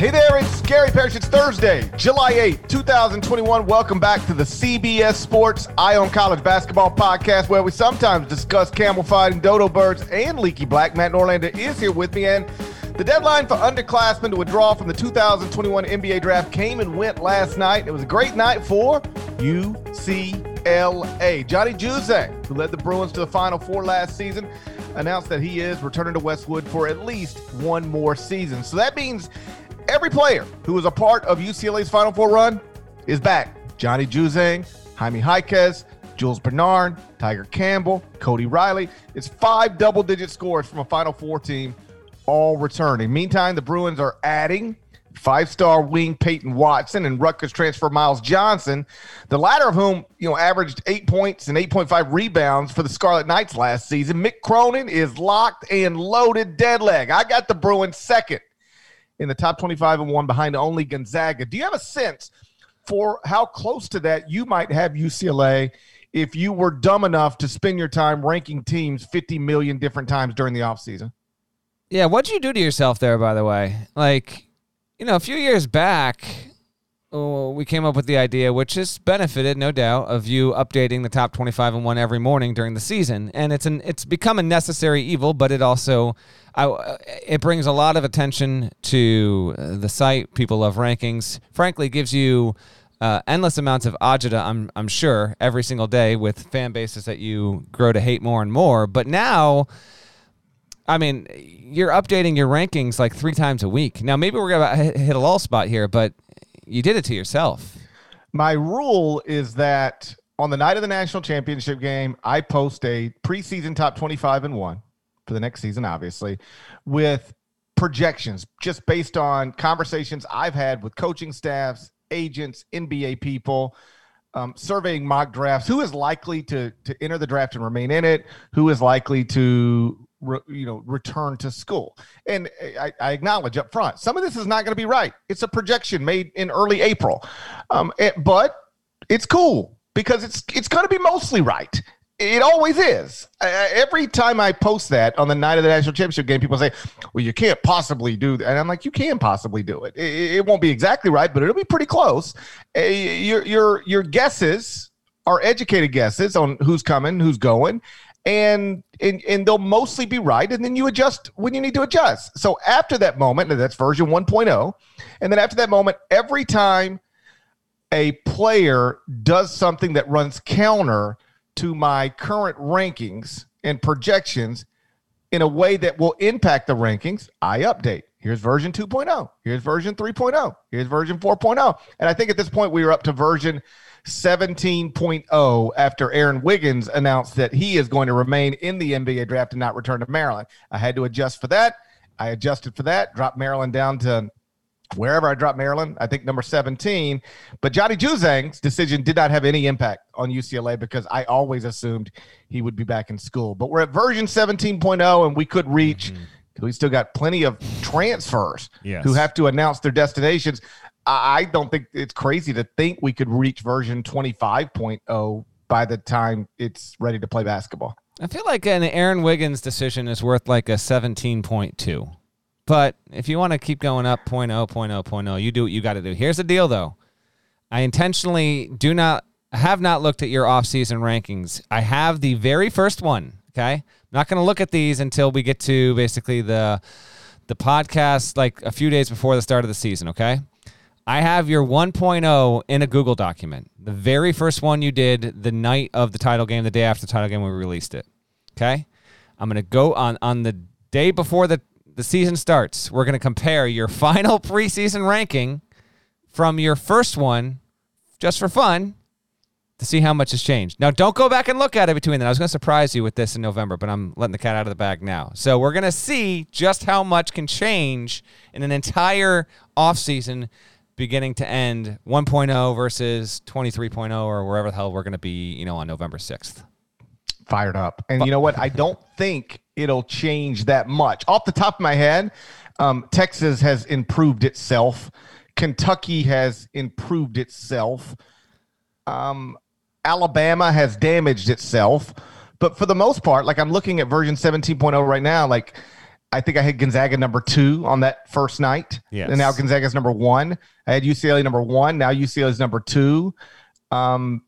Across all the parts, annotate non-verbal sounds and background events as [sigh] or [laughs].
Hey there, it's Gary Parrish. It's Thursday, July 8th, 2021. Welcome back to the CBS Sports Eye on College Basketball Podcast, where we sometimes discuss camel fighting, dodo birds, and leaky black. Matt Norlander is here with me, and the deadline for underclassmen to withdraw from the 2021 NBA draft came and went last night. It was a great night for UCLA. Johnny Juzang, who led the Bruins to the Final Four last season, announced that he is returning to Westwood for at least one more season. So that means Every player who was a part of UCLA's Final Four run is back. Johnny Juzang, Jaime Jaquez, Jules Bernard, Tiger Campbell, Cody Riley. It's five double digit scores from a Final Four team all returning. Meantime, the Bruins are adding five star wing Peyton Watson and Rutgers transfer Myles Johnson, the latter of whom, you know, averaged eight points and 8.5 rebounds for the Scarlet Knights last season. Mick Cronin is locked and loaded dead leg. I got the Bruins second in the top 25 and one behind only Gonzaga. Do you have a sense for how close to that you might have UCLA if you were dumb enough to spend your time ranking teams 50 million different times during the offseason? Yeah, what'd you do to yourself there, by the way? Like, you know, a few years back, oh, we came up with the idea, which has benefited, no doubt, of you updating the top 25 and one every morning during the season. And it's an it's become a necessary evil, but it also I, it brings a lot of attention to the site. People love rankings. Frankly, gives you uh, endless amounts of agita. I'm I'm sure every single day with fan bases that you grow to hate more and more. But now. I mean, you're updating your rankings like three times a week. Now, maybe we're gonna hit a lull spot here, but you did it to yourself. My rule is that on the night of the national championship game, I post a preseason top 25 and one for the next season, obviously, with projections just based on conversations I've had with coaching staffs, agents, NBA people. Um, surveying mock drafts, who is likely to to enter the draft and remain in it, who is likely to re, you know return to school. And I, I, acknowledge up front, some of this is not going to be right. It's a projection made in early April, um, it, but it's cool because it's it's going to be mostly right. It always is. every time I post that on the night of the national championship game, people say, "Well, you can't possibly do that," and I'm like, "You can possibly do it. It, it won't be exactly right, but it'll be pretty close. Uh, your your your guesses are educated guesses on who's coming, who's going, and, and and they'll mostly be right and then you adjust when you need to adjust. So after that moment and that's version 1.0 and then after that moment every time a player does something that runs counter to my current rankings and projections in a way that will impact the rankings i update. Here's version 2.0 here's version 3.0 here's version 4.0 and i think at this point we are up to version 17.0 after Aaron Wiggins announced that he is going to remain in the NBA draft and not return to Maryland. I had to adjust for that. I adjusted for that, dropped Maryland down to wherever I dropped Maryland, I think number 17. But Johnny Juzang's decision did not have any impact on UCLA because I always assumed he would be back in school. But we're at version 17.0 and we could reach. Mm-hmm. We still got plenty of transfers yes. who have to announce their destinations. I don't think it's crazy to think we could reach version 25.0 by the time it's ready to play basketball. I feel like an Aaron Wiggins decision is worth like a 17.2. But if you want to keep going up 0.0, 0.0, 0.0, you do what you got to do. Here's the deal, though. I intentionally do not have not looked at your offseason rankings. I have the very first one. Okay, I'm not going to look at these until we get to basically the the podcast, like a few days before the start of the season. Okay, I have your 1.0 in a Google document. The very first one you did the night of the title game, the day after the title game, we released it. Okay. I'm going to go on on the day before the, the season starts. We're going to compare your [laughs] final preseason ranking from your first one just for fun to see how much has changed. Now, don't go back and look at it between then. I was going to surprise you with this in November, but I'm letting the cat out of the bag now. So we're going to see just how much can change in an entire offseason beginning to end 1.0 versus 23.0 or wherever the hell we're going to be, you know, on November 6th. Fired up. And you know what? I don't think it'll change that much. Off the top of my head, um, Texas has improved itself. Kentucky has improved itself. Um, Alabama has damaged itself. But for the most part, like I'm looking at version 17.0 right now, like I think I had Gonzaga number two on that first night. Yes. And now Gonzaga's number one. I had UCLA number one. Now UCLA is number two. Um,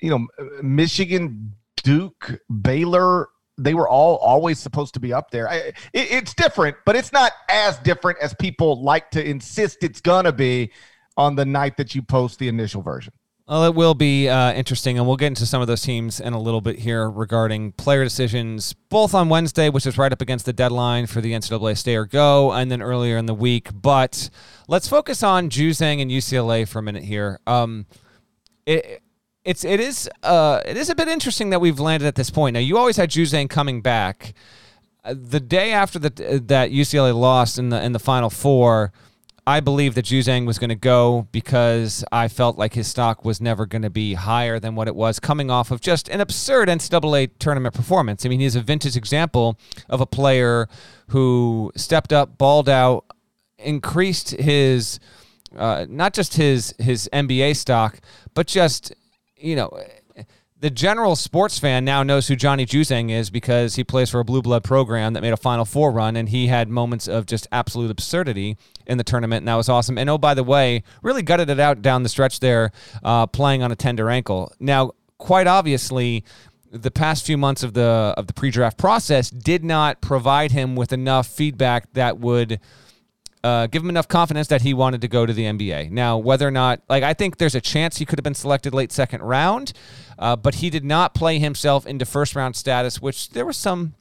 you know, Michigan, Duke, Baylor, they were all always supposed to be up there. I, it, it's different, but it's not as different as people like to insist it's going to be on the night that you post the initial version. Well, it will be uh, interesting, and we'll get into some of those teams in a little bit here regarding player decisions, both on Wednesday, which is right up against the deadline for the NCAA stay or go, and then earlier in the week. But let's focus on Juzang and UCLA for a minute here. Um, it, it's it is uh, it is a bit interesting that we've landed at this point. Now, you always had Juzang coming back. Uh, the day after the, that UCLA lost in the in the Final Four I believe that Juzang was going to go because I felt like his stock was never going to be higher than what it was coming off of just an absurd NCAA tournament performance. I mean, he's a vintage example of a player who stepped up, balled out, increased his uh, not just his his NBA stock, but just you know the general sports fan now knows who Johnny Juzang is because he plays for a blue blood program that made a Final Four run, and he had moments of just absolute absurdity in the tournament, and that was awesome. And oh, by the way, really gutted it out down the stretch there, uh, playing on a tender ankle. Now, quite obviously, the past few months of the of the pre-draft process did not provide him with enough feedback that would uh, give him enough confidence that he wanted to go to the NBA. Now, whether or not, like, I think there's a chance he could have been selected late second round, uh, but he did not play himself into first round status, which there was some,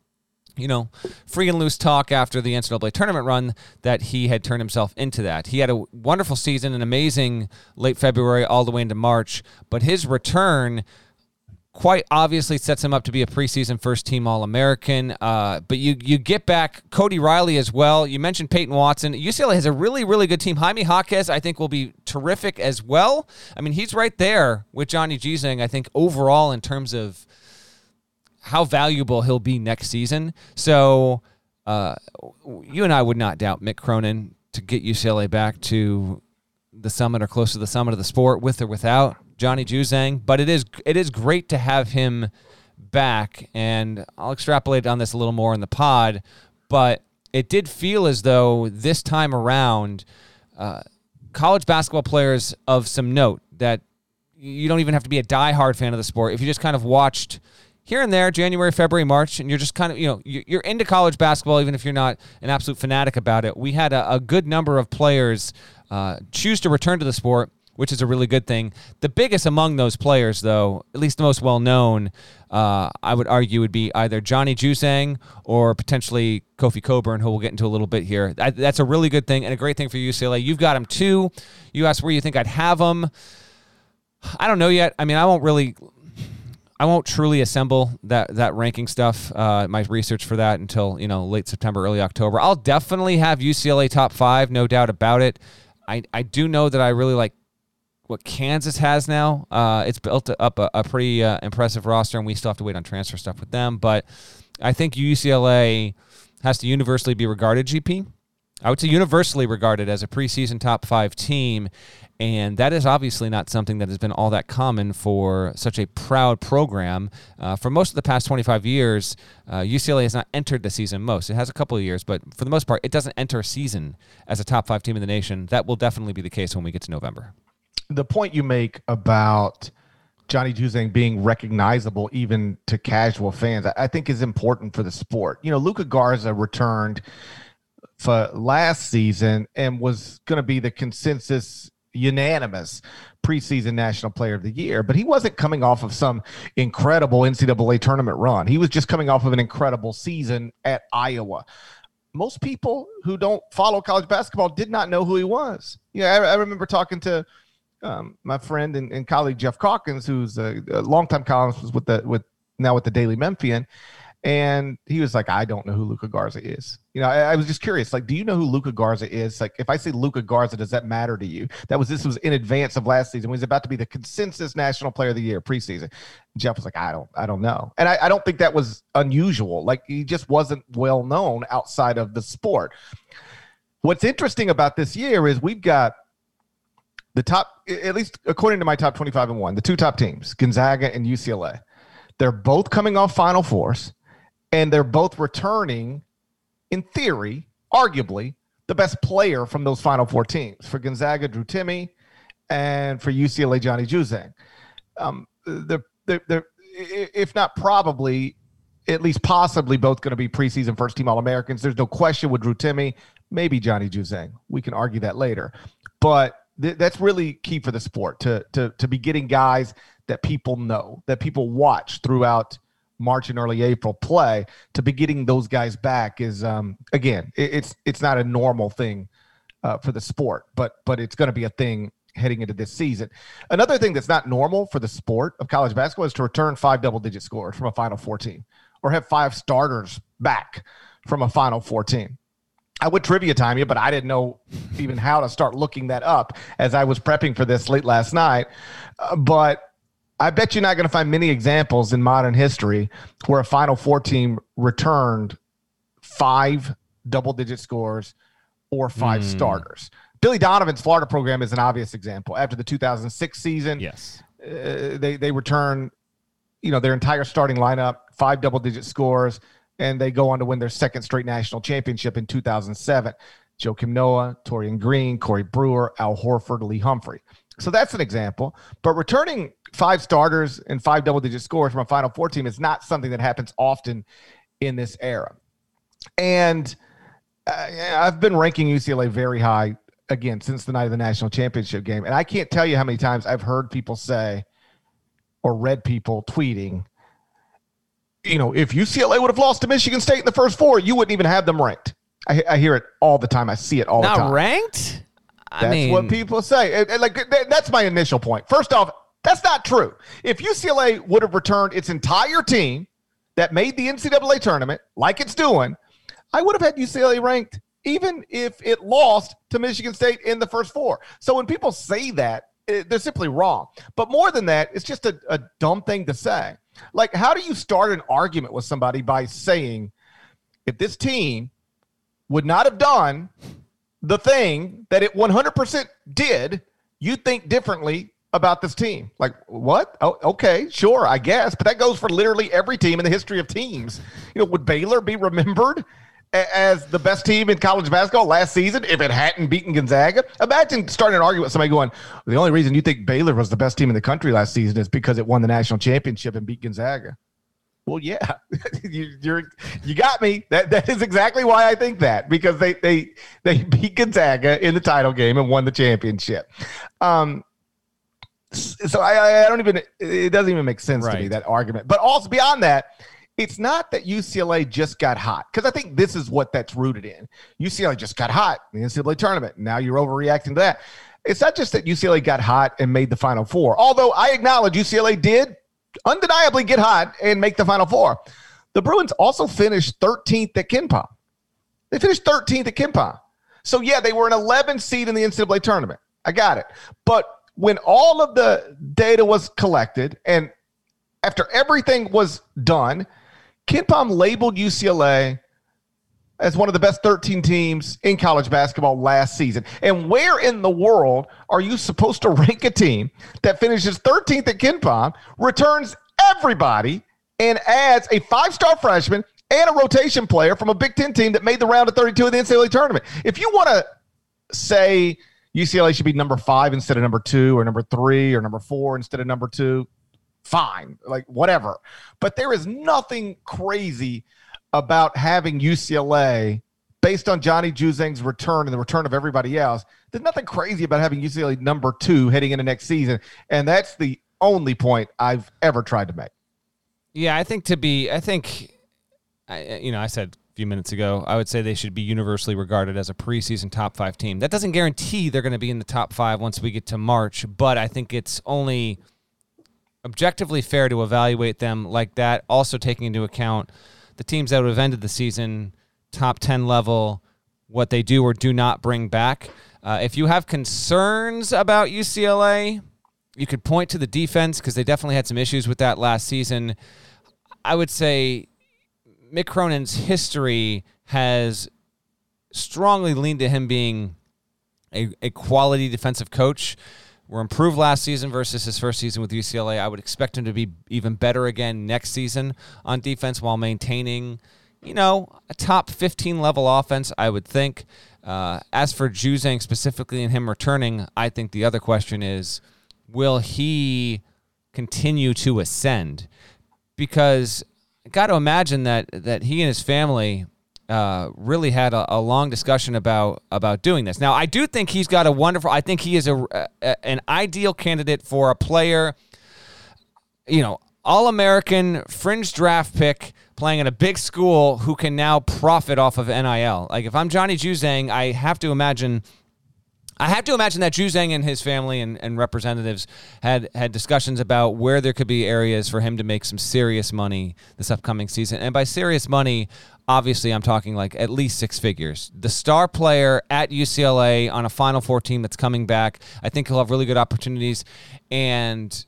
you know, free and loose talk after the NCAA tournament run that he had turned himself into that. He had a wonderful season, an amazing late February all the way into March, but his return quite obviously sets him up to be a preseason first team All American. Uh, but you you get back Cody Riley as well. You mentioned Peyton Watson. UCLA has a really really good team. Jaime Jaquez I think will be terrific as well. I mean he's right there with Johnny Juzang. I think overall in terms of how valuable he'll be next season. So uh, you and I would not doubt Mick Cronin to get UCLA back to the summit or close to the summit of the sport with or without Johnny Juzang, but it is it is great to have him back. And I'll extrapolate on this a little more in the pod, but it did feel as though this time around, uh, college basketball players of some note that you don't even have to be a die-hard fan of the sport. If you just kind of watched here and there, January, February, March, and you're just kind of, you know, you're into college basketball, even if you're not an absolute fanatic about it. We had a, a good number of players uh, choose to return to the sport which is a really good thing. The biggest among those players, though, at least the most well known, uh, I would argue would be either Johnny Juzang or potentially Kofi Cockburn, who we'll get into a little bit here. That, that's a really good thing and a great thing for UCLA. You've got them too. You asked where you think I'd have them. I don't know yet. I mean, I won't really. I won't truly assemble that that ranking stuff, uh, my research for that until you know late September, early October. I'll definitely have UCLA top five, no doubt about it. I, I do know that I really like what Kansas has now. Uh, it's built up a, a pretty uh, impressive roster, and we still have to wait on transfer stuff with them. But I think UCLA has to universally be regarded, GP. I would say universally regarded as a preseason top five team. And that is obviously not something that has been all that common for such a proud program. Uh, for most of the past 25 years, uh, UCLA has not entered the season most. It has a couple of years, but for the most part, it doesn't enter a season as a top five team in the nation. That will definitely be the case when we get to November the point you make about Johnny Juzang being recognizable even to casual fans, I think is important for the sport. You know, Luka Garza returned for last season and was going to be the consensus unanimous preseason national player of the year, but he wasn't coming off of some incredible NCAA tournament run. He was just coming off of an incredible season at Iowa. Most people who don't follow college basketball did not know who he was. Yeah, I, I remember talking to um, my friend and, and, colleague Geoff Calkins, who's a, a longtime columnist was with the with now with the Daily Memphian, and he was like, I don't know who Luka Garza is. You know, I, I, was just curious, like, do you know who Luka Garza is? Like, if I say Luka Garza, does that matter to you? That was this was in advance of last season. He was about to be the consensus national player of the year preseason. Jeff was like, I don't, I don't know. And I, I don't think that was unusual. Like he just wasn't well known outside of the sport. What's interesting about this year is we've got the top, at least according to my top 25 and one, the two top teams, Gonzaga and UCLA. They're both coming off Final Fours and they're both returning, in theory, arguably, the best player from those Final Four teams. For Gonzaga, Drew Timme, and for UCLA, Johnny Juzang. Um, they're, they're, they're, if not probably, at least possibly both going to be preseason first team All Americans. There's no question with Drew Timme, maybe Johnny Juzang. We can argue that later. But th- that's really key for the sport to, to, to be getting guys that people know, that people watch throughout March and early April play to be getting those guys back is um, again it, it's it's not a normal thing uh, for the sport, but but it's going to be a thing heading into this season. Another thing that's not normal for the sport of college basketball is to return five double digit scores from a Final Four team or have five starters back from a Final Four team. I would trivia time you, but I didn't know even how to start looking that up as I was prepping for this late last night. Uh, but I bet you're not going to find many examples in modern history where a Final Four team returned five double digit scores or five mm. starters. Billy Donovan's Florida program is an obvious example. After the 2006 season, yes, uh, they they return, you know, their entire starting lineup, five double digit scores, and they go on to win their second straight national championship in 2007. Joakim Noah, Taurean Green, Corey Brewer, Al Horford, Lee Humphrey. So that's an example. But returning five starters and five double digit scores from a Final Four team is not something that happens often in this era. And uh, I've been ranking UCLA very high again since the night of the national championship game. And I can't tell you how many times I've heard people say or read people tweeting, you know, if UCLA would have lost to Michigan State in the first four, you wouldn't even have them ranked. I, I hear it all the time. I see it all Not the time. Not ranked? I that's mean, what people say. And, and like that's my initial point. First off, that's not true. If UCLA would have returned its entire team that made the NCAA tournament, like it's doing, I would have had UCLA ranked even if it lost to Michigan State in the first four. So when people say that, eh, they're simply wrong. But more than that, it's just a, a dumb thing to say. Like, how do you start an argument with somebody by saying, if this team would not have done the thing that it 100% did, you think differently about this team. Like, what? Oh, okay, sure, I guess. But that goes for literally every team in the history of teams. You know, would Baylor be remembered as the best team in college basketball last season if it hadn't beaten Gonzaga? Imagine starting an argument with somebody going, the only reason you think Baylor was the best team in the country last season is because it won the national championship and beat Gonzaga. Well, yeah, [laughs] you, you're you got me. That that is exactly why I think that because they they they [laughs] beat Gonzaga in the title game and won the championship. Um, so I I don't even it doesn't even make sense right. to me that argument. But also beyond that, it's not that UCLA just got hot because I think this is what that's rooted in. UCLA just got hot in the NCAA tournament. Now you're overreacting to that. It's not just that UCLA got hot and made the Final Four, although I acknowledge UCLA did undeniably get hot and make the Final Four. The Bruins also finished 13th at KenPom. They finished 13th at KenPom. So, yeah, they were an 11 seed in the NCAA tournament. I got it. But when all of the data was collected and after everything was done, KenPom labeled UCLA as one of the best 13 teams in college basketball last season. And where in the world are you supposed to [laughs] rank a team that finishes 13th at KenPom, returns everybody, and adds a five star freshman and a rotation player from a Big Ten team that made the round of 32 of the NCAA tournament? If you want to say UCLA should be number five instead of number two, or number three, or number four instead of number two, fine, like whatever. But there is nothing crazy about having UCLA based on Johnny Juzang's return and the return of everybody else there's nothing crazy about having UCLA number two heading into next season, and that's the only point I've ever tried to make. Yeah, I think to be, I think, I, you know, I said a few minutes ago, I would say they should be universally regarded as a preseason top five team. That doesn't guarantee they're going to be in the top five once we get to March, but I think it's only objectively fair to evaluate them like that, also taking into account the teams that would have ended the season top 10 level, what they do or do not bring back. Uh, if you have concerns about UCLA, you could point to the defense because they definitely had some issues with that last season. I would say Mick Cronin's history has strongly leaned to him being a, a quality defensive coach. Were improved last season versus his first season with UCLA. I would expect him to be even better again next season on defense while maintaining, you know, a top 15 level offense, I would think. Uh, as for Juzang specifically and him returning, I think the other question is will he continue to ascend? Because I got to imagine that that he and his family uh, really had a, a, long discussion about about doing this. Now, I do think he's got a wonderful. I think he is a, a an ideal candidate for a player. You know, all American fringe draft pick playing in a big school who can now profit off of NIL. Like if I'm Johnny Juzang, I have to imagine I have to imagine that Juzang and his family and, and representatives had had discussions about where there could be areas for him to make some serious money this upcoming season. And by serious money, obviously I'm talking like at least six figures. The star player at UCLA on a Final Four team that's coming back, I think he'll have really good opportunities. And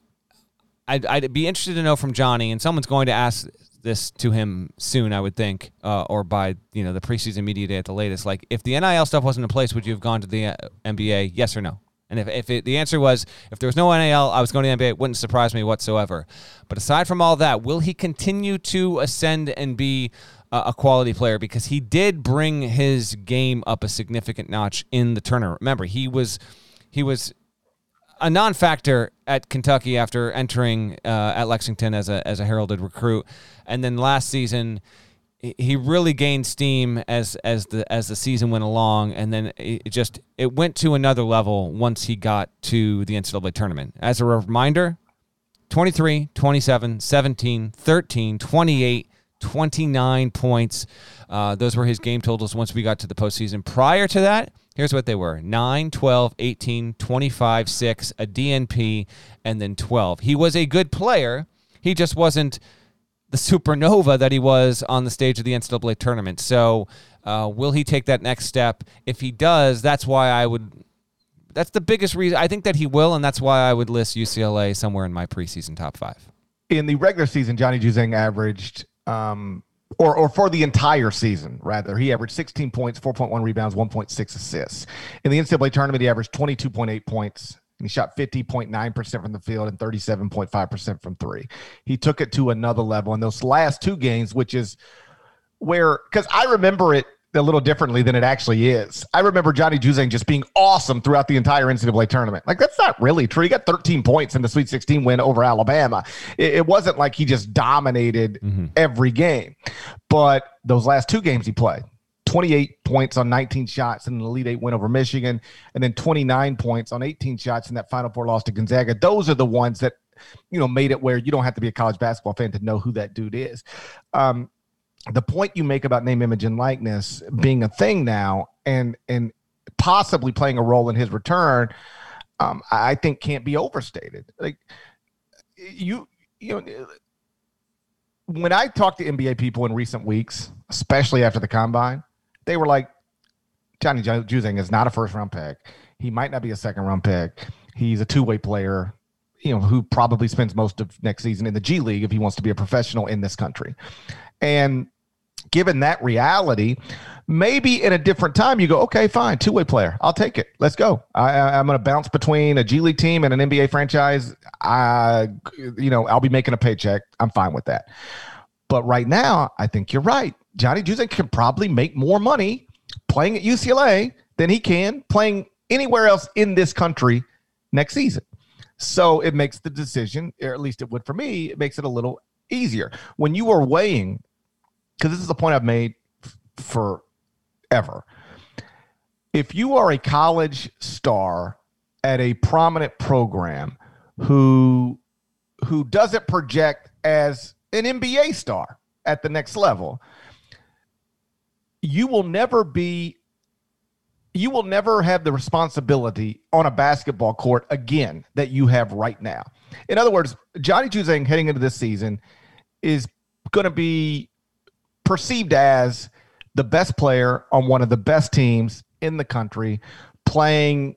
I'd, I'd be interested to know from Johnny, and someone's going to ask this to him soon, I would think, uh, or by you know the preseason media day at the latest. Like, if the NIL stuff wasn't in place, would you have gone to the uh, NBA? Yes or no? And if, if it, the answer was if there was no NIL, I was going to the NBA, it wouldn't surprise me whatsoever. But aside from all that, will he continue to ascend and be a quality player? Because he did bring his game up a significant notch in the tournament. Remember, he was he was a non-factor at Kentucky after entering uh, at Lexington as a as a heralded recruit, and then last season he really gained steam as as the as the season went along, and then it just it went to another level once he got to the NCAA tournament. As a reminder, 23, 27, 17, 13, 28, 29 points. Uh, those were his game totals once we got to the postseason. Prior to that, Here's what they were 9, 12, 18, 25, 6, a DNP, and then 12. He was a good player. He just wasn't the supernova that he was on the stage of the NCAA tournament. So, uh, will he take that next step? If he does, that's why I would. That's the biggest reason. I think that he will, and that's why I would list UCLA somewhere in my preseason top five. In the regular season, Johnny Juzang averaged um, or, or for the entire season, rather. He averaged 16 points, 4.1 rebounds, 1.6 assists. In the NCAA tournament, he averaged 22.8 points, and he shot 50.9% from the field and 37.5% from three. He took it to another level in those last two games, which is where, because I remember it a little differently than it actually is. I remember Johnny Juzang just being awesome throughout the entire NCAA tournament. Like that's not really true. He got 13 points in the Sweet 16 win over Alabama. It, it wasn't like he just dominated mm-hmm. every game, but those last two games he played. 28 points on 19 shots in the Elite Eight win over Michigan, and then 29 points on 18 shots in that Final Four loss to Gonzaga. Those are the ones that, you know, made it where you don't have to be a college basketball fan to know who that dude is. Um, the point you make about name, image, and likeness being a thing now, and and possibly playing a role in his return, um, I think can't be overstated. Like you, you know, when I talked to NBA people in recent weeks, especially after the combine, they were like, Johnny Juzang is not a first round pick. He might not be a second round pick. He's a two way player you know, who probably spends most of next season in the G League if he wants to be a professional in this country. And given that reality, maybe in a different time you go, okay, fine, two way player, I'll take it. Let's go. I, am going to bounce between a G League team and an NBA franchise. I, you know, I'll be making a paycheck. I'm fine with that. But right now, I think you're right. Johnny Juzang can probably make more money playing at UCLA than he can playing anywhere else in this country next season. So it makes the decision, or at least it would for me, it makes it a little easier. When you are weighing because this is the point I've made f- forever. if you are a college star at a prominent program who who doesn't project as an NBA star at the next level, you will never be you will never have the responsibility on a basketball court again that you have right now. In other words, Johnny Juzang heading into this season is going to be perceived as the best player on one of the best teams in the country, playing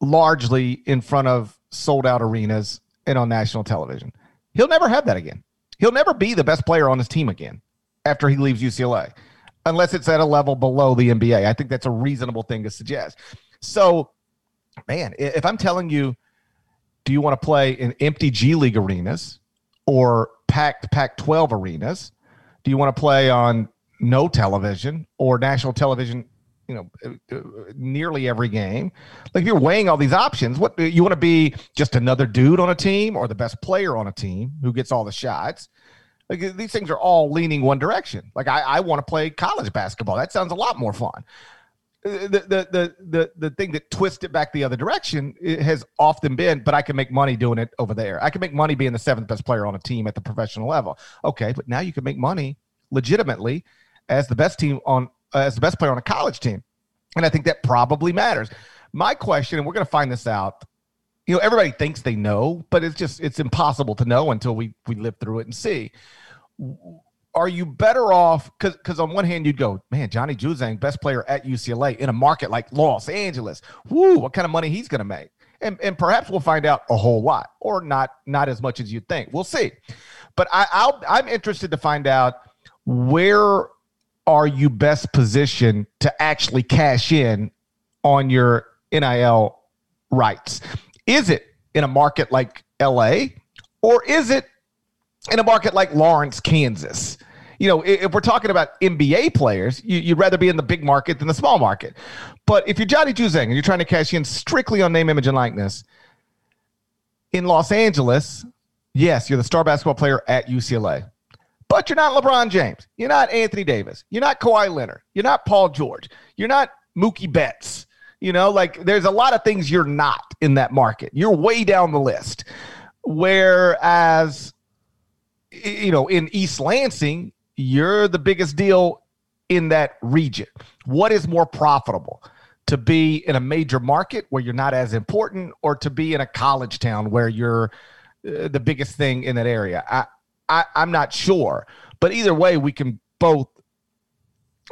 largely in front of sold out arenas and on national television. He'll never have that again. He'll never be the best player on his team again after he leaves UCLA, unless it's at a level below the NBA. I think that's a reasonable thing to suggest. So, man, if I'm telling you, do you want to play in empty G League arenas or packed Pac 12 arenas? Do you want to play on no television or national television you know uh, uh, nearly every game like if you're weighing all these options what you want to be just another dude on a team or the best player on a team who gets all the shots like these things are all leaning one direction like i, I want to play college basketball that sounds a lot more fun uh, the, the the the the thing that twists it back the other direction has often been but i can make money doing it over there i can make money being the seventh best player on a team at the professional level okay but now you can make money legitimately as the best team on uh, as the best player on a college team. And I think that probably matters. My question, and we're going to find this out. You know, everybody thinks they know, but it's just it's impossible to know until we we live through it and see. Are you better off? Because because on one hand you'd go, man, Johnny Juzang, best player at UCLA in a market like Los Angeles. Whoo, what kind of money he's going to make? And and perhaps we'll find out a whole lot, or not not as much as you think. We'll see. But I, I'll I'm interested to find out where are you best positioned to actually cash in on your NIL rights? Is it in a market like LA or is it in a market like Lawrence, Kansas? You know, if we're talking about NBA players, you, would rather be in the big market than the small market. But if you're Johnny Juzang and you're trying to cash in strictly on name, image, and likeness in Los Angeles, yes, you're the star basketball player at UCLA. But you're not LeBron James. You're not Anthony Davis. You're not Kawhi Leonard. You're not Paul George. You're not Mookie Betts. You know, like there's a lot of things you're not in that market. You're way down the list. Whereas, you know, in East Lansing, you're the biggest deal in that region. What is more profitable? To be in a major market where you're not as important, or to be in a college town where you're uh, the biggest thing in that area? I, I, I'm not sure. But either way, we can both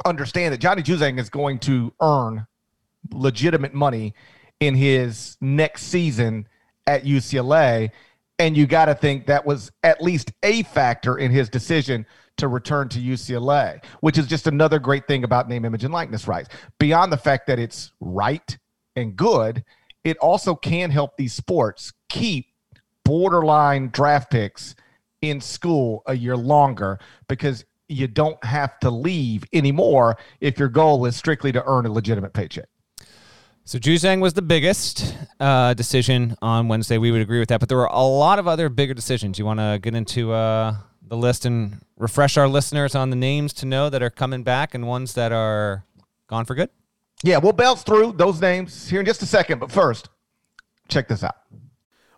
understand that Johnny Juzang is going to earn legitimate money in his next season at UCLA. And you got to think that was at least a factor in his decision to return to UCLA, which is just another great thing about name, image, and likeness rights. Beyond the fact that it's right and good, it also can help these sports keep borderline draft picks in school a year longer because you don't have to leave anymore if your goal is strictly to earn a legitimate paycheck. So Juzang was the biggest uh, decision on Wednesday. We would agree with that, but there were a lot of other bigger decisions. You want to get into uh, the list and refresh our listeners on the names to know that are coming back and ones that are gone for good? Yeah, we'll bounce through those names here in just a second. But first, check this out.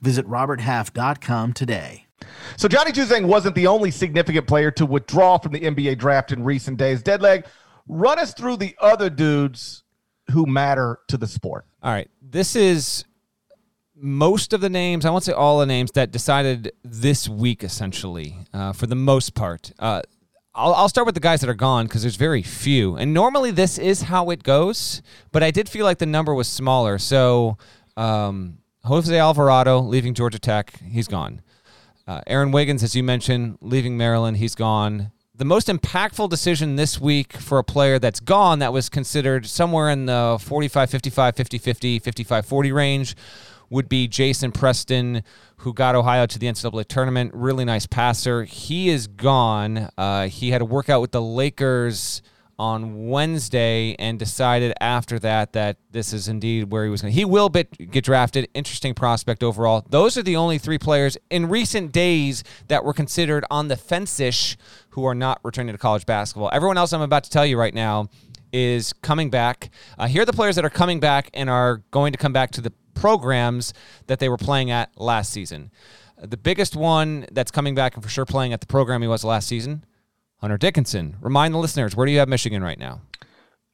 Visit RobertHalf.com today. So Johnny Juzang wasn't the only significant player to withdraw from the NBA draft in recent days. Deadleg, run us through the other dudes who matter to the sport. All right. This is most of the names, I won't say all the names that decided this week, essentially, uh, for the most part. Uh, I'll, I'll start with the guys that are gone because there's very few. And normally this is how it goes, but I did feel like the number was smaller. So um, Jose Alvarado leaving Georgia Tech, he's gone. Uh, Aaron Wiggins, as you mentioned, leaving Maryland, he's gone. The most impactful decision this week for a player that's gone that was considered somewhere in the 45 55, 50 50, 55 40 range would be Jason Preston, who got Ohio to the NCAA tournament. Really nice passer. He is gone. Uh, he had a workout with the Lakers on Wednesday and decided after that that this is indeed where he was going. He will get, get drafted. Interesting prospect overall. Those are the only three players in recent days that were considered on the fence-ish who are not returning to college basketball. Everyone else I'm about to tell you right now is coming back. Uh, here are the players that are coming back and are going to come back to the programs that they were playing at last season. The biggest one that's coming back and for sure playing at the program he was last season, Hunter Dickinson. Remind the listeners, where do you have Michigan right now?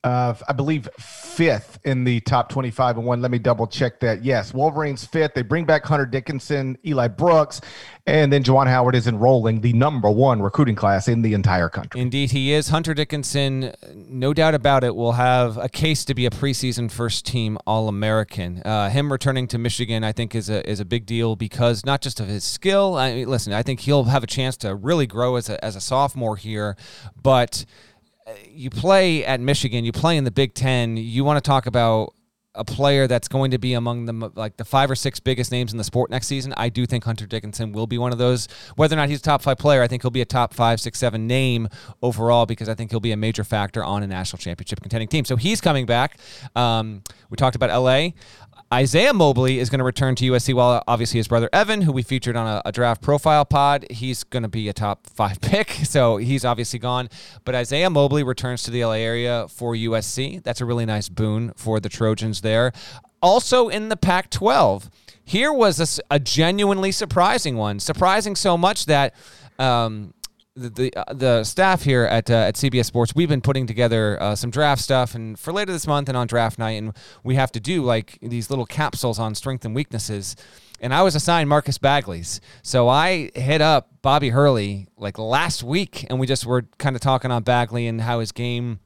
Uh, I believe fifth in the top 25 and one. Let me double check that. Yes, Wolverines fifth. They bring back Hunter Dickinson, Eli Brooks, and then Juwan Howard is enrolling the number one recruiting class in the entire country. Indeed, he is. Hunter Dickinson, no doubt about it, will have a case to be a preseason first team All American. Uh, him returning to Michigan, I think, is a is a big deal because not just of his skill. I mean, listen, I think he'll have a chance to really grow as a, as a sophomore here, but you play at Michigan, you play in the Big Ten. You want to talk about a player that's going to be among the like the five or six biggest names in the sport next season. I do think Hunter Dickinson will be one of those. Whether or not he's a top five player, I think he'll be a top five, six, seven name overall because I think he'll be a major factor on a national championship contending team. So he's coming back. Um, we talked about LA. Isaiah Mobley is going to return to USC. while obviously his brother Evan, who we featured on a, a draft profile pod, he's going to be a top five [laughs] pick, so he's obviously gone. But Isaiah Mobley returns to the LA area for USC. That's a really nice boon for the Trojans there. Also in the Pac-12, here was a, a genuinely surprising one, surprising so much that. Um, the the, uh, the staff here at uh, at CBS Sports, we've been putting together uh, some draft stuff, and for later this month and on draft night, and we have to do like these little capsules on strength and weaknesses. And I was assigned Marcus Bagley's, so I hit up Bobby Hurley like last week, and we just were kind of talking on Bagley and how his game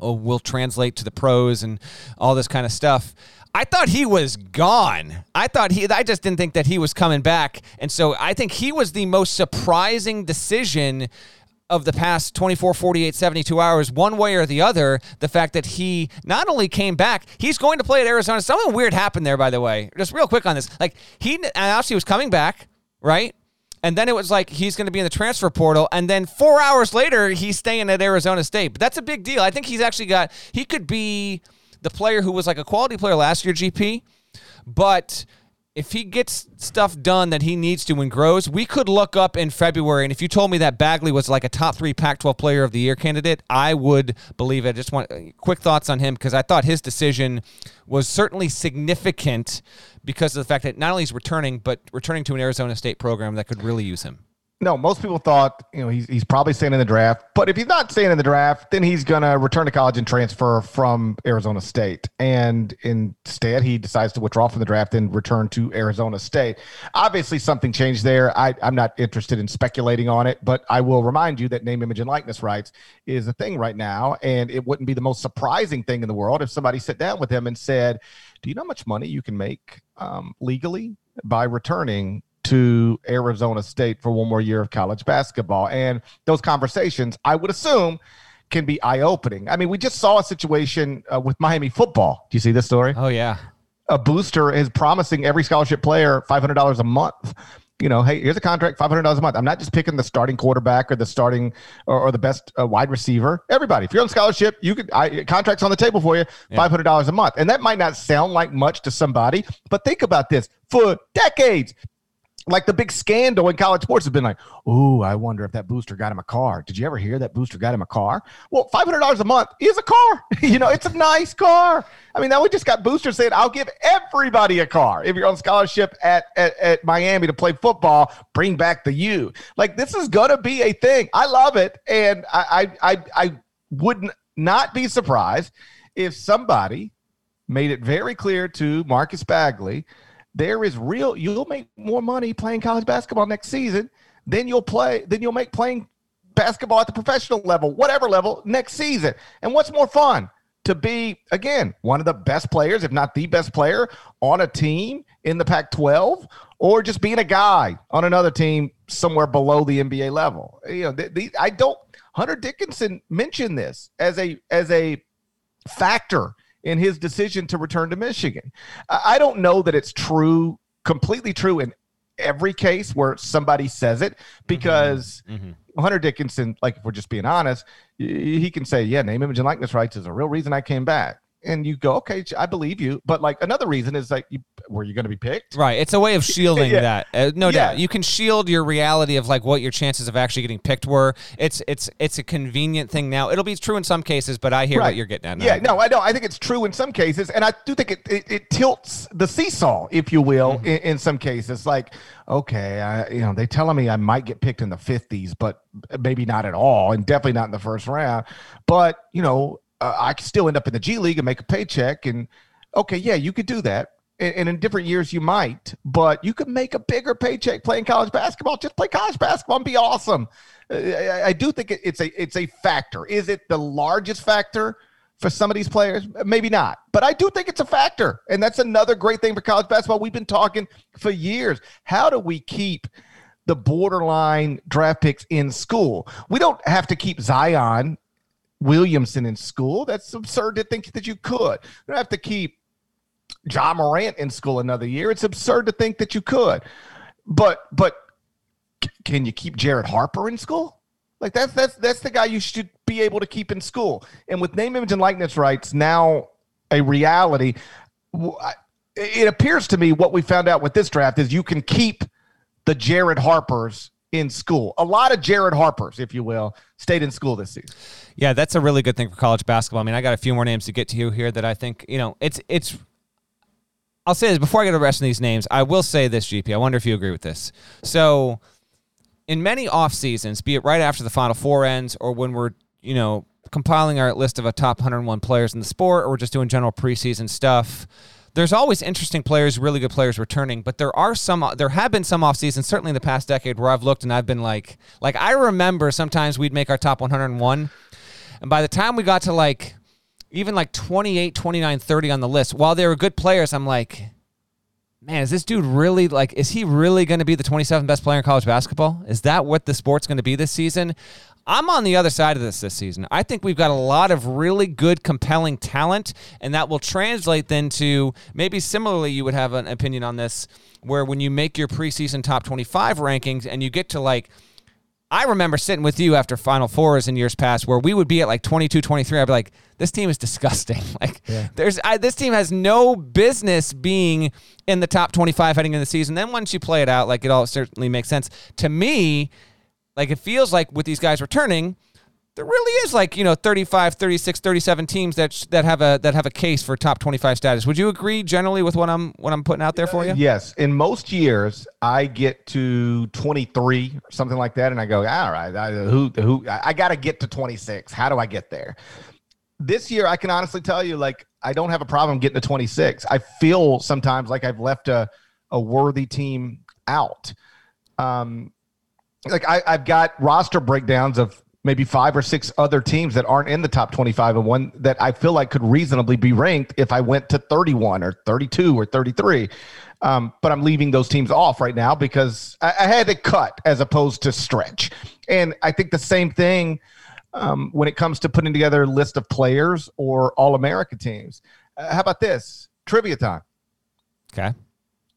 oh, will translate to the pros and all this kind of stuff. I thought he was gone. I thought he, I just didn't think that he was coming back. And so I think he was the most surprising decision of the past 24, 48, 72 hours, one way or the other, the fact that he not only came back, he's going to play at Arizona. Something weird happened there, by the way. Just real quick on this. Like, he announced he was coming back, right? And then it was like he's going to be in the transfer portal. And then four hours later, he's staying at Arizona State. But that's a big deal. I think he's actually got, he could be the player who was like a quality player last year, GP. But if he gets stuff done that he needs to and grows, we could look up in February. And if you told me that Bagley was like a top three Pac 12 player of the year candidate, I would believe it. I Just want uh, quick thoughts on him because I thought his decision was certainly significant because of the fact that not only he's returning, but returning to an Arizona State program that could really use him. No, most people thought, you know, he's, he's probably staying in the draft. But if he's not staying in the draft, then he's going to return to college and transfer from Arizona State. And instead, he decides to withdraw from the draft and return to Arizona State. Obviously, something changed there. I, I'm not interested in speculating on it, but I will remind you that name, image, and likeness rights is a thing right now. And it wouldn't be the most surprising thing in the world if somebody sat down with him and said, Do you know how much money you can make um, legally by returning to Arizona State for one more year of college basketball. And those conversations, I would assume, can be eye opening. I mean, we just saw a situation uh, with Miami football. Do you see this story? Oh, yeah. A booster is promising every scholarship player $500 a month. You know, hey, here's a contract, $500 a month. I'm not just picking the starting quarterback or the starting or, or the best uh, wide receiver. Everybody, if you're on scholarship, you could I, contracts on the table for you, $500 a month. And that might not sound like much to somebody, but think about this. For decades, like the big scandal in college sports has been like, oh, I wonder if that booster got him a car. Did you ever hear that booster got him a car? Well, five hundred dollars a month is a car. [laughs] you know, it's a nice car. I mean, now we just got boosters saying, "I'll give everybody a car if you're on scholarship at, at at Miami to play football. Bring back the U." Like this is gonna be a thing. I love it, and I I I, I wouldn't not be surprised if somebody made it very clear to Marcus Bagley, there is real you'll make more money playing college basketball next season than you'll play than you'll make playing basketball at the professional level, whatever level, next season. And what's more fun? To be, again, one of the best players, if not the best player, on a team in the Pac 12, or just being a guy on another team somewhere below the NBA level. You know, the, the, I don't, Hunter Dickinson mentioned this as a, as a factor in his decision to return to Michigan. I don't know that it's true, completely true in every case where somebody says it because mm-hmm. Mm-hmm. Hunter Dickinson, like if we're just being honest, he can say, "Yeah, name, image, and likeness rights is a real reason I came back." And you go, okay, I believe you. But like another reason is like, you, were you going to be picked? Right. It's a way of [laughs] shielding yeah. that. Uh, no yeah. doubt. You can shield your reality of like what your chances of actually getting picked were. It's it's it's a convenient thing now. It'll be true in some cases, but I hear right. what you're getting at. Now. Yeah. No, I don't. I think it's true in some cases, and I do think it it, it tilts the seesaw, if you will, mm-hmm. in, in, some cases. Like, okay, I, you know, they telling me I might get picked in the 50s, but maybe not at all, and definitely not in the first round. But you know uh, I could still end up in the G League and make a paycheck. And okay, yeah, you could do that. And, and in different years, you might, but you could make a bigger paycheck playing college basketball. Just play college basketball and be awesome. Uh, I, I, do think it's a it's a factor. Is it the largest factor? For some of these players, maybe not, but I do think it's a factor. And that's another great thing for college basketball. We've been talking for years. How do we keep the borderline draft picks in school. We don't have to keep Zion Williamson in school. That's absurd to think that you could. You don't have to keep Ja Morant in school another year. It's absurd to think that you could. But but can you keep Jared Harper in school? Like that's that's that's the guy you should be able to keep in school. And with name, image, and likeness rights now a reality, it appears to me what we found out with this draft is you can keep the Jared Harpers in school. A lot of Jared Harpers, if you will, stayed in school this season. Yeah, that's a really good thing for college basketball. I mean, I got a few more names to get to you here that I think, you know, it's it's I'll say this before I get to the rest of these names. I will say this, GP. I wonder if you agree with this. So, in many off seasons, be it right after the Final Four ends or when we're, you know, compiling our list of a top 101 players in the sport or we're just doing general preseason stuff, there's always interesting players, really good players returning, but there are some there have been some off seasons, certainly in the past decade where I've looked and I've been like like I remember sometimes we'd make our top 101 and by the time we got to like even like 28, 29, 30 on the list, while they were good players, I'm like man, is this dude really like is he really going to be the 27th best player in college basketball? Is that what the sport's going to be this season? I'm on the other side of this this season. I think we've got a lot of really good, compelling talent, and that will translate then to maybe similarly, you would have an opinion on this, where when you make your preseason top 25 rankings and you get to like, I remember sitting with you after Final Fours in years past where we would be at like 22, 23. I'd be like, this team is disgusting. [laughs] Like, yeah. there's I, this team has no business being in the top 25 heading into the season. Then once you play it out, like it all certainly makes sense. To me, like it feels like with these guys returning, there really is like, you know, 35, 36, 37 teams that that have a that have a case for top 25 status. Would you agree generally with what I'm what I'm putting out there for you? Yes. In most years, I get to 23 or something like that and I go, "All right, I, who who I got to get to 26. How do I get there?" This year, I can honestly tell you like I don't have a problem getting to 26. I feel sometimes like I've left a a worthy team out. Um, like I, I've got roster breakdowns of maybe five or six other teams that aren't in the top 25 and one that I feel like could reasonably be ranked if I went to 31 or 32 or 33. Um, but I'm leaving those teams off right now because I, I, had to cut as opposed to stretch. And I think the same thing um, when it comes to putting together a list of players or All America teams. Uh, how about this? Trivia time. Okay.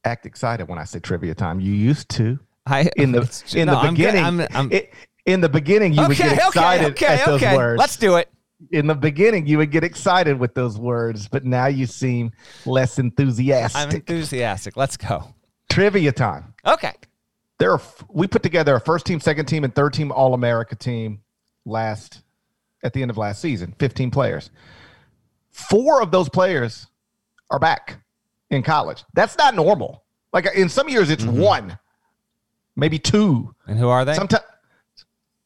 Act excited when I say trivia time. You used to. I in the [laughs] in no, the beginning. I'm, I'm, it, in the beginning, you okay, would get excited okay, okay, at those words. Let's do it. In the beginning, you would get excited with those words, but now you seem less enthusiastic. I'm enthusiastic. Let's go. Trivia time. Okay. There are we put together a first team, second team, and third team All America team last at the end of last season. Fifteen players. Four of those players are back in college. That's not normal. Like in some years, it's mm-hmm. one maybe two. And who are they? Sometimes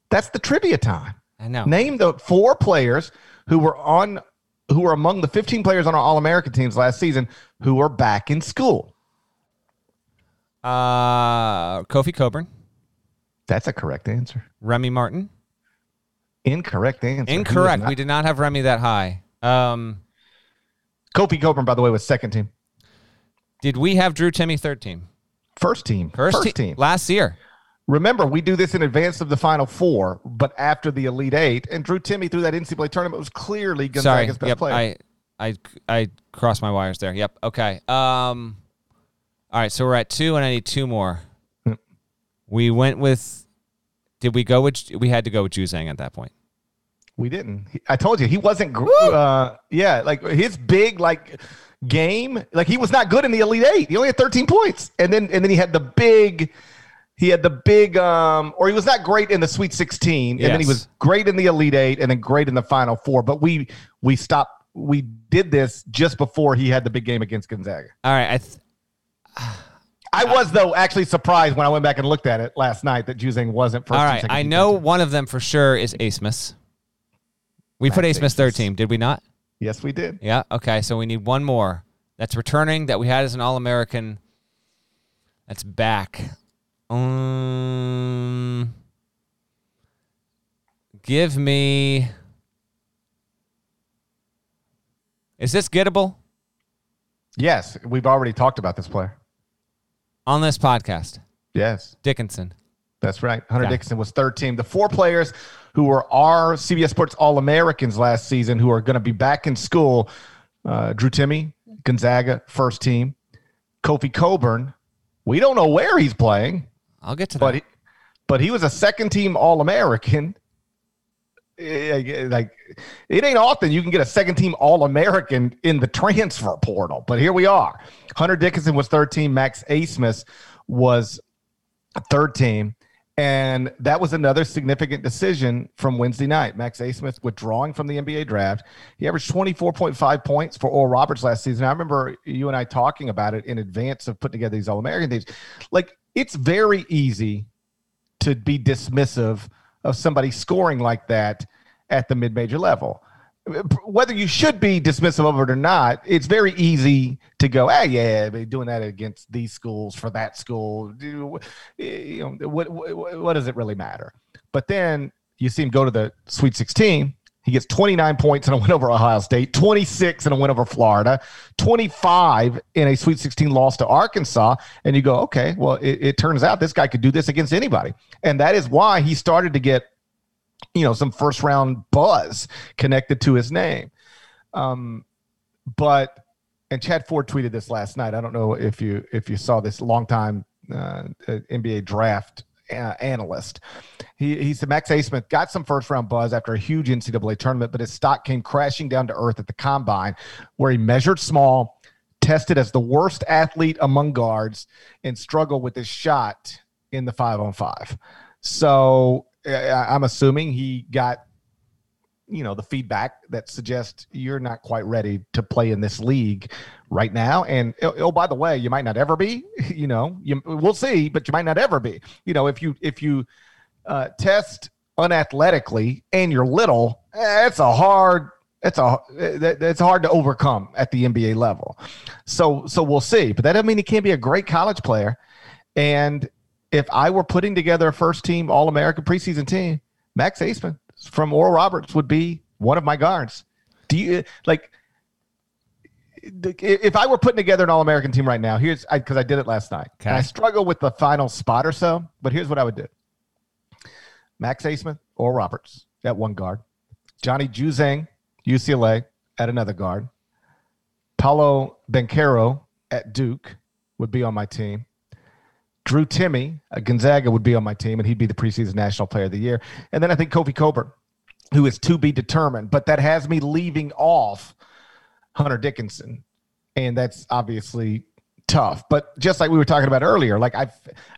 that's the trivia time. I know. Name the four players who were on who were among the 15 players on our All American teams last season who are back in school? Uh, Kofi Cockburn, That's a correct answer. Remy Martin. Incorrect answer. Incorrect. not- We did not have Remy that high. Um, Kofi Cockburn, by the way, was second team. did we have Drew Timme third team? First team. First, First te- team. last year. Remember, we do this in advance of the Final Four, but after the Elite Eight. And Drew Timme through that NCAA tournament was clearly Sorry. Gonzaga's best Yep. player. I, I, I crossed my wires there. Yep. Okay. Um, all right. So we're at two, and I need two more. Yep. We went with. Did we go with? We had to go with Juzang at that point. We didn't. I told you he wasn't. Uh, yeah, like his big like game, like he was not good in the Elite Eight. He only had 13 points, and then and then he had the big. He had the big, um, or he was not great in the Sweet 16, and then he was great in the Elite Eight, and then great in the Final Four. But we we stopped. We did this just before he had the big game against Gonzaga. All right. I. Th- I was though actually surprised when I went back and looked at it last night that Juzang wasn't first. all second I know coaches. one of them for sure is Abmas. We put. Max third Abmas. team, did we not? Yes, we did. Yeah. Okay. So we need one more. That's returning that we had as an All American. That's back. Um, give me. Is this gettable Yes, we've already talked about this player. on this podcast? Yes. Dickinson. That's right. Hunter Okay. Dixon was third team. The four players who were our CBS Sports All Americans last season who are going to be back in school uh, Drew Timme, Gonzaga, first team. Kofi Cockburn, we don't know where he's playing, I'll get to but that. he, but he was a second team All American. Eh, eh, eh, like it ain't often you can get a second team All American in the transfer portal, but here we are. Hunter Dickinson was third team. Max Abmas was third team. And that was another significant decision from Wednesday night. Max Abmas withdrawing from the NBA draft. He averaged 24.5 points for Oral Roberts last season. I remember you and I talking about it in advance of putting together these All American teams. Like, it's very easy to be dismissive of somebody scoring like that at the mid major level. Whether you should be dismissive of it or not, it's very easy to go, ah, yeah, but doing that against these schools for that school, you know, what, what, what does it really matter? But then you see him go to the Sweet 16. He gets 29 points in a win over Ohio State, 26 in a win over Florida, 25 in a Sweet 16 loss to Arkansas. And you go, okay, well, it, it turns out this guy could do this against anybody. And that is why he started to get, you know, some first round buzz connected to his name. Um, but and Chad Ford tweeted this last night. I don't know if you if you saw this longtime uh, NBA draft uh, analyst. He he said Max Abmas got some first round buzz after a huge NCAA tournament, but his stock came crashing down to earth at the combine, where he measured small, tested as the worst athlete among guards, and struggled with his shot in the five on five. So I'm assuming he got you know the feedback that suggests you're not quite ready to play in this league right now. And oh, oh, by the way you might not ever be [laughs] you know you, we'll see but you might not ever be. You know if you if you uh, test unathletically and you're little it's a hard it's a that's hard to overcome at the NBA level. So so we'll see but that doesn't mean he can't be a great college player. And if I were putting together a first team All American preseason team Max Abmas from Oral Roberts would be one of my guards. Do you like if I were putting together an All American team right now? Here's because I, did it last night. And I struggle with the final spot or so, but here's what I would do: Max Abmas Oral Roberts at one guard, Johnny Juzang, UCLA at another guard, Paolo Banchero at Duke would be on my team. Drew Timme at Gonzaga would be on my team, and he'd be the preseason national player of the year. And then I think Kofi Cockburn, who is to be determined, but that has me leaving off Hunter Dickinson, and that's obviously tough. But just like we were talking about earlier, like I,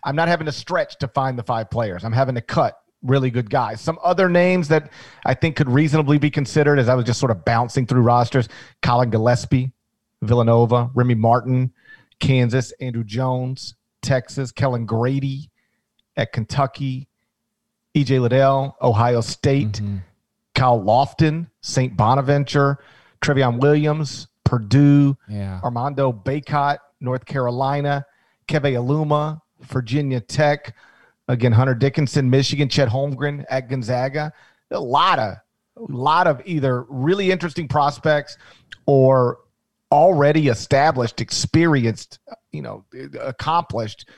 I'm not having to stretch to find the five players. I'm having to cut really good guys. Some other names that I think could reasonably be considered, as I was just sort of bouncing through rosters: Collin Gillespie, Villanova, Remy Martin, Kansas, Andrew Jones, Texas, Kellen Grady at Kentucky, EJ Liddell, Ohio State, Mhm. Kyle Lofton, St. Bonaventure, Trevion Williams, Purdue, Yeah. Armando Bacot, North Carolina, Keve Aluma, Virginia Tech, again Hunter Dickinson, Michigan, Chet Holmgren at Gonzaga. A lot of, a lot of either really interesting prospects or already established, experienced, you know, accomplished,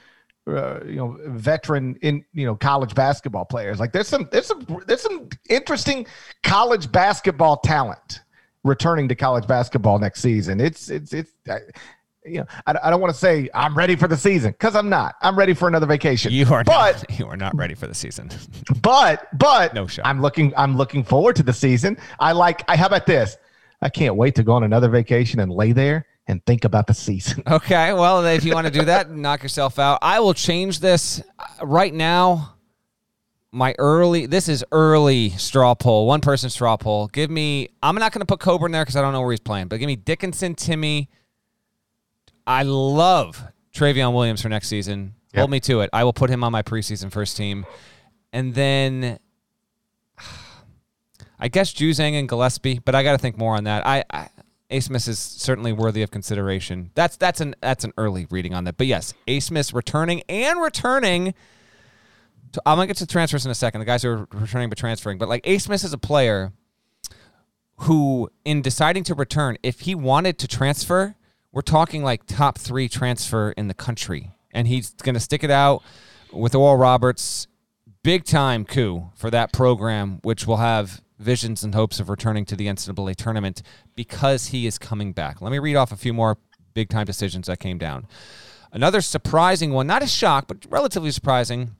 uh, you know, veteran in you know college basketball players. Like there's some there's some there's some interesting college basketball talent returning to college basketball next season. It's it's it's. I, you know, I, I don't want to say I'm ready for the season because I'm not. I'm ready for another vacation. You are but not, you are not ready for the season. [laughs] but but No shot. I'm looking I'm looking forward to the season. I like I how about this? I can't wait to go on another vacation and lay there and think about the season. [laughs] Okay, well, if you want to do that, knock yourself out. I will change this Uh, right now. My early, this is early straw poll, one person straw poll. Give me, I'm not going to put Cockburn there because I don't know where he's playing, but give me Dickinson, Timme. I love Trevion Williams for next season. Yep. Hold me to it. I will put him on my preseason first team. And then I guess Juzang and Gillespie, but I got to think more on that. I, I Abmas is certainly worthy of consideration. That's that's an that's an early reading on that. But yes, Abmas's returning and returning. To, I'm gonna get to transfers in a second. The guys who are returning but transferring. But like Abmas is a player who, in deciding to return, if he wanted to transfer, we're talking like top three transfer in the country, and he's gonna stick it out with Oral Roberts. Big time coup for that program, which will have visions and hopes of returning to the NCAA tournament because he is coming back. Let me read off a few more big time decisions that came down. Another surprising one, not a shock, but relatively surprising,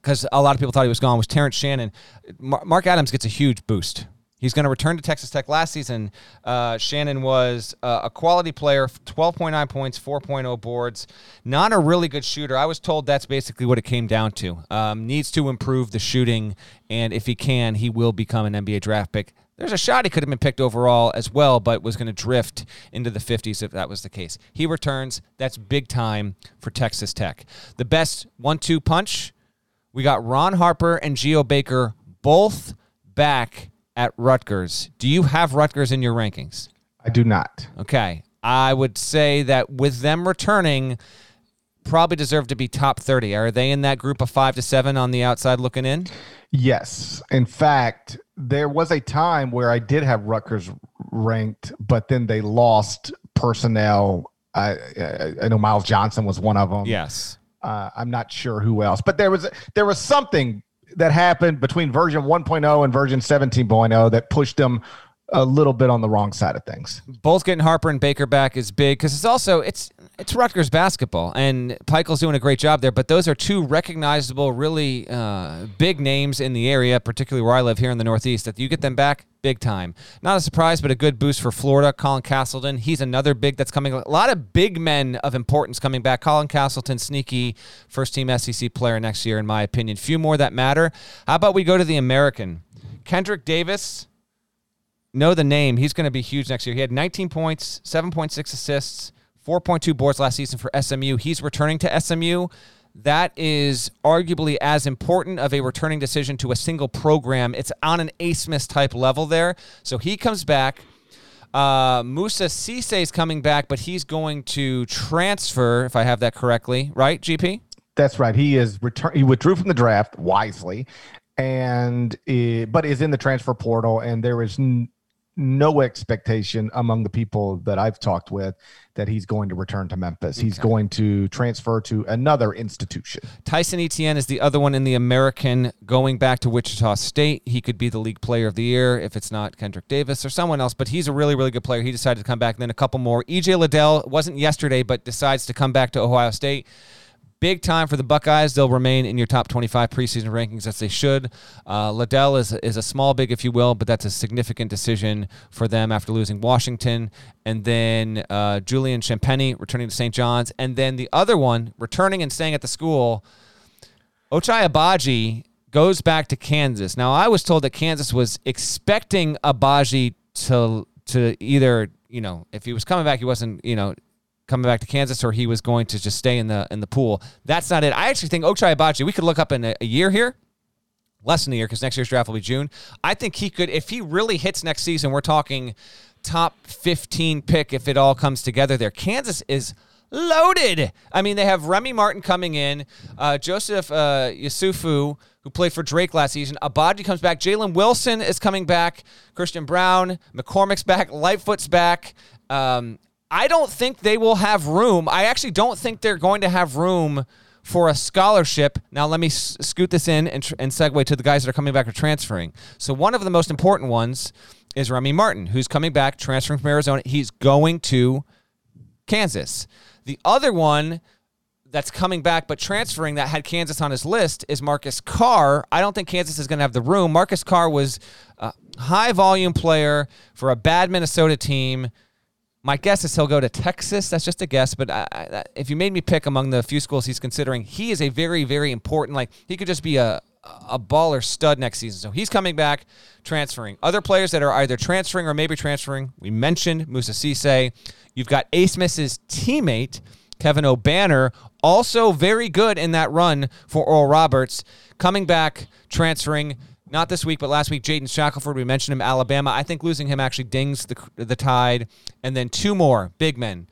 because a lot of people thought he was gone, was Terrence Shannon. Mar- Mark Adams gets a huge boost. He's going to return to Texas Tech. Last season, uh, Shannon was uh, a quality player, 12.9 points, 4.0 boards. Not a really good shooter. I was told that's basically what it came down to. Um, needs to improve the shooting, and if he can, he will become an NBA draft pick. There's a shot he could have been picked overall as well, but was going to drift into the 50s if that was the case. He returns. That's big time for Texas Tech. The best one two punch we got Ron Harper and Geo Baker both back at Rutgers. Do you have Rutgers in your rankings? I do not. Okay. I would say that with them returning, probably deserve to be top 30. Are they in that group of five to seven on the outside looking in? Yes. In fact, there was a time where I did have Rutgers ranked, but then they lost personnel. I, I, I know Myles Johnson was one of them. Yes. Uh, I'm not sure who else, but there was there was something that happened between version 1.0 and version 17.0 that pushed them a little bit on the wrong side of things. both getting Harper and Baker back is big because it's also it's it's Rutgers basketball and Pikiell's doing a great job there. But those are two recognizable, really uh, big names in the area, particularly where I live here in the Northeast. That you get them back, big time. Not a surprise, but a good boost for Florida. Colin Castleton, he's another big that's coming. A lot of big men of importance coming back. Colin Castleton, sneaky first team SEC player next year, in my opinion. Few more that matter. How about we go to the American? Kendrick Davis know the name. He's going to be huge next year. He had 19 points, 7.6 assists, 4.2 boards last season for SMU. He's returning to SMU. That is arguably as important of a returning decision to a single program. It's on an Abmas type level there. So he comes back. Uh, Moussa Cisse is coming back, but he's going to transfer, if I have that correctly, right, GP? That's right. He is return. He withdrew from the draft wisely, and but is in the transfer portal. And there is n- no expectation among the people that I've talked with that he's going to return to Memphis. He's going to transfer to another institution. Tyson Etienne is the other one in the American going back to Wichita State. He could be the league player of the year if it's not Kendrick Davis or someone else, but he's a really, really good player. He decided to come back. And then a couple more. EJ Liddell wasn't yesterday, but decides to come back to Ohio State. Big time for the Buckeyes. They'll remain in your top 25 preseason rankings as they should. Uh, Liddell is, is a small big, if you will, but that's a significant decision for them after losing Washington. And then uh, Julian Champagnie returning to St. John's. And then the other one returning and staying at the school, Ochai Agbaji goes back to Kansas. Now, I was told that Kansas was expecting Agbaji to to either, you know, if he was coming back, he wasn't, you know, coming back to Kansas, or he was going to just stay in the in the pool. That's not it. I actually think Ochai Agbaji. We could look up in a, a year here. Less than a year because next year's draft will be June. I think he could, if he really hits next season, we're talking top 15 pick if it all comes together there. Kansas is loaded. I mean, they have Remy Martin coming in, uh, Joseph uh, Yesufu, who played for Drake last season. Agbaji comes back. Jalen Wilson is coming back. Christian Braun, McCormack's back. Lightfoot's back. Um, I don't think they will have room. I actually don't think they're going to have room for a scholarship. Now, let me scoot this in and, tr- and segue to the guys that are coming back or transferring. So, one of the most important ones is Remy Martin, who's coming back, transferring from Arizona. He's going to Kansas. The other one that's coming back but transferring that had Kansas on his list is Marcus Carr. I don't think Kansas is going to have the room. Marcus Carr was a high volume player for a bad Minnesota team. My guess is he'll go to Texas. That's just a guess, but I, I, if you made me pick among the few schools he's considering, he is a very, very important. Like he could just be a a baller stud next season. So he's coming back, transferring. Other players that are either transferring or maybe transferring. We mentioned Moussa Cisse. You've got Abmas's teammate Kevin Obanor, also very good in that run for Oral Roberts, coming back, transferring not this week, but last week, Jaden Shackelford. We mentioned him, Alabama. I think losing him actually dings the, the tide. And then two more big men.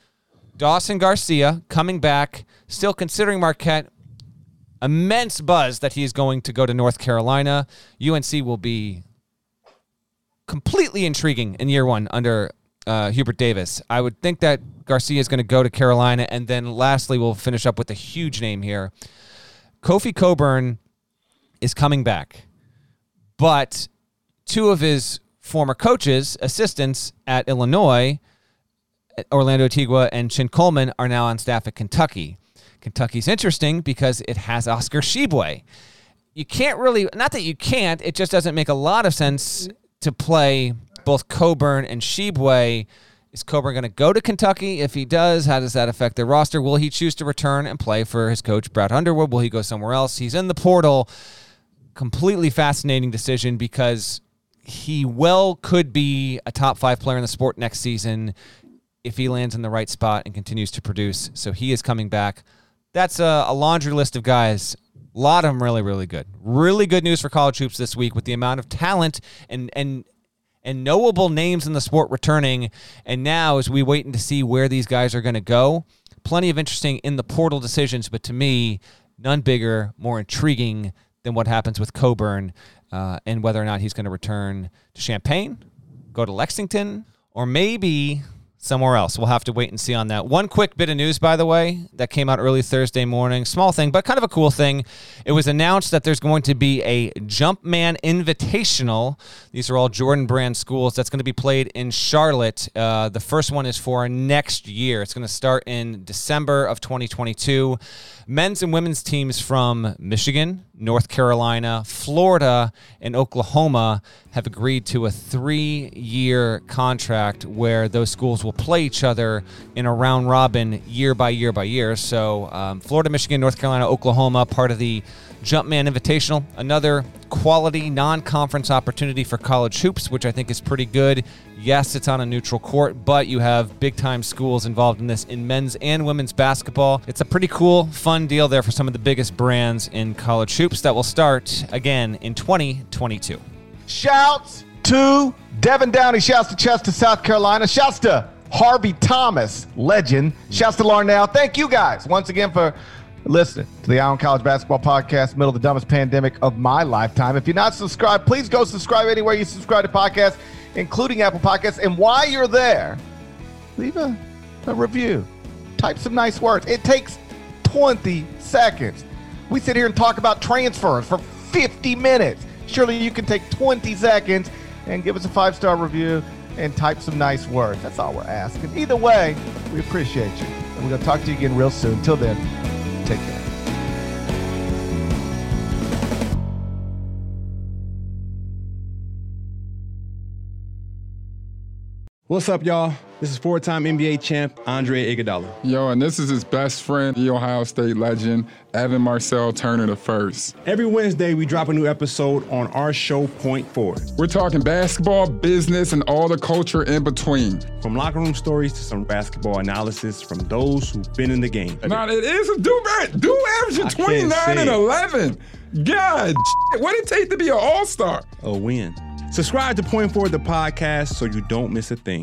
Dawson Garcia coming back, still considering Marquette. Immense buzz that he's going to go to North Carolina. UNC will be completely intriguing in year one under uh, Hubert Davis. I would think that Garcia is going to go to Carolina. And then lastly, we'll finish up with a huge name here. Kofi Cockburn is coming back but two of his former coaches, assistants at Illinois, Orlando Antigua and Chin Coleman, are now on staff at Kentucky. Kentucky's interesting because it has Oscar Tshiebwe. You can't really, not that you can't, it just doesn't make a lot of sense to play both Cockburn and Tshiebwe. Is Cockburn going to go to Kentucky? If he does, how does that affect their roster? Will he choose to return and play for his coach, Brad Underwood? Will he go somewhere else? He's in the portal completely fascinating decision because he well could be a top five player in the sport next season if he lands in the right spot and continues to produce. So he is coming back. That's a, a laundry list of guys. A lot of them really, really good. Really good news for college hoops this week with the amount of talent and and and knowable names in the sport returning. And now, as we waiting to see where these guys are going to go, plenty of interesting in the portal decisions. But to me, none bigger, more intriguing than what happens with Cockburn uh, and whether or not he's going to return to Champaign, go to Lexington, or maybe somewhere else. We'll have to wait and see on that. One quick bit of news, by the way, that came out early Thursday morning. Small thing, but kind of a cool thing. It was announced that there's going to be a Jumpman Invitational. These are all Jordan Brand schools. That's going to be played in Charlotte. Uh, the first one is for next year. It's going to start in December of 2022. Men's and women's teams from Michigan, North Carolina, Florida, and Oklahoma have agreed to a three year contract where those schools will play each other in a round robin year by year by year. So, um, Florida, Michigan, North Carolina, Oklahoma, part of the Jumpman Invitational, another quality non conference opportunity for college hoops, which I think is pretty good. Yes, it's on a neutral court, but you have big time schools involved in this in men's and women's basketball. It's a pretty cool, fun deal there for some of the biggest brands in college hoops that will start again in 2022. Shouts to Devin Downey. Shouts to Chester, South Carolina. Shouts to Harvey Thomas, legend. Shouts to Larnell. Thank you guys once again for listening to the Eye on College Basketball Podcast, middle of the dumbest pandemic of my lifetime. If you're not subscribed, please go subscribe anywhere you subscribe to podcasts, including Apple Podcasts. And while you're there, leave a, a review. Type some nice words. It takes 20 seconds. We sit here and talk about transfers for 50 minutes. Surely you can take 20 seconds and give us a five star review and type some nice words. That's all we're asking. Either way, we appreciate you. And we're going to talk to you again real soon. Till then, take care. What's up, y'all? This is four-time NBA champ Andre Iguodala. Yo, and this is his best friend, the Ohio State legend, Evan Marcel Turner the first. Every Wednesday, we drop a new episode on our show Four. We're talking basketball, business, and all the culture in between. From locker room stories to some basketball analysis from those who've been in the game. Now it is a do do averaging I can't 29 and 11. God, what it take to be an all-star? A win. Subscribe to Point Forward, the podcast, so you don't miss a thing.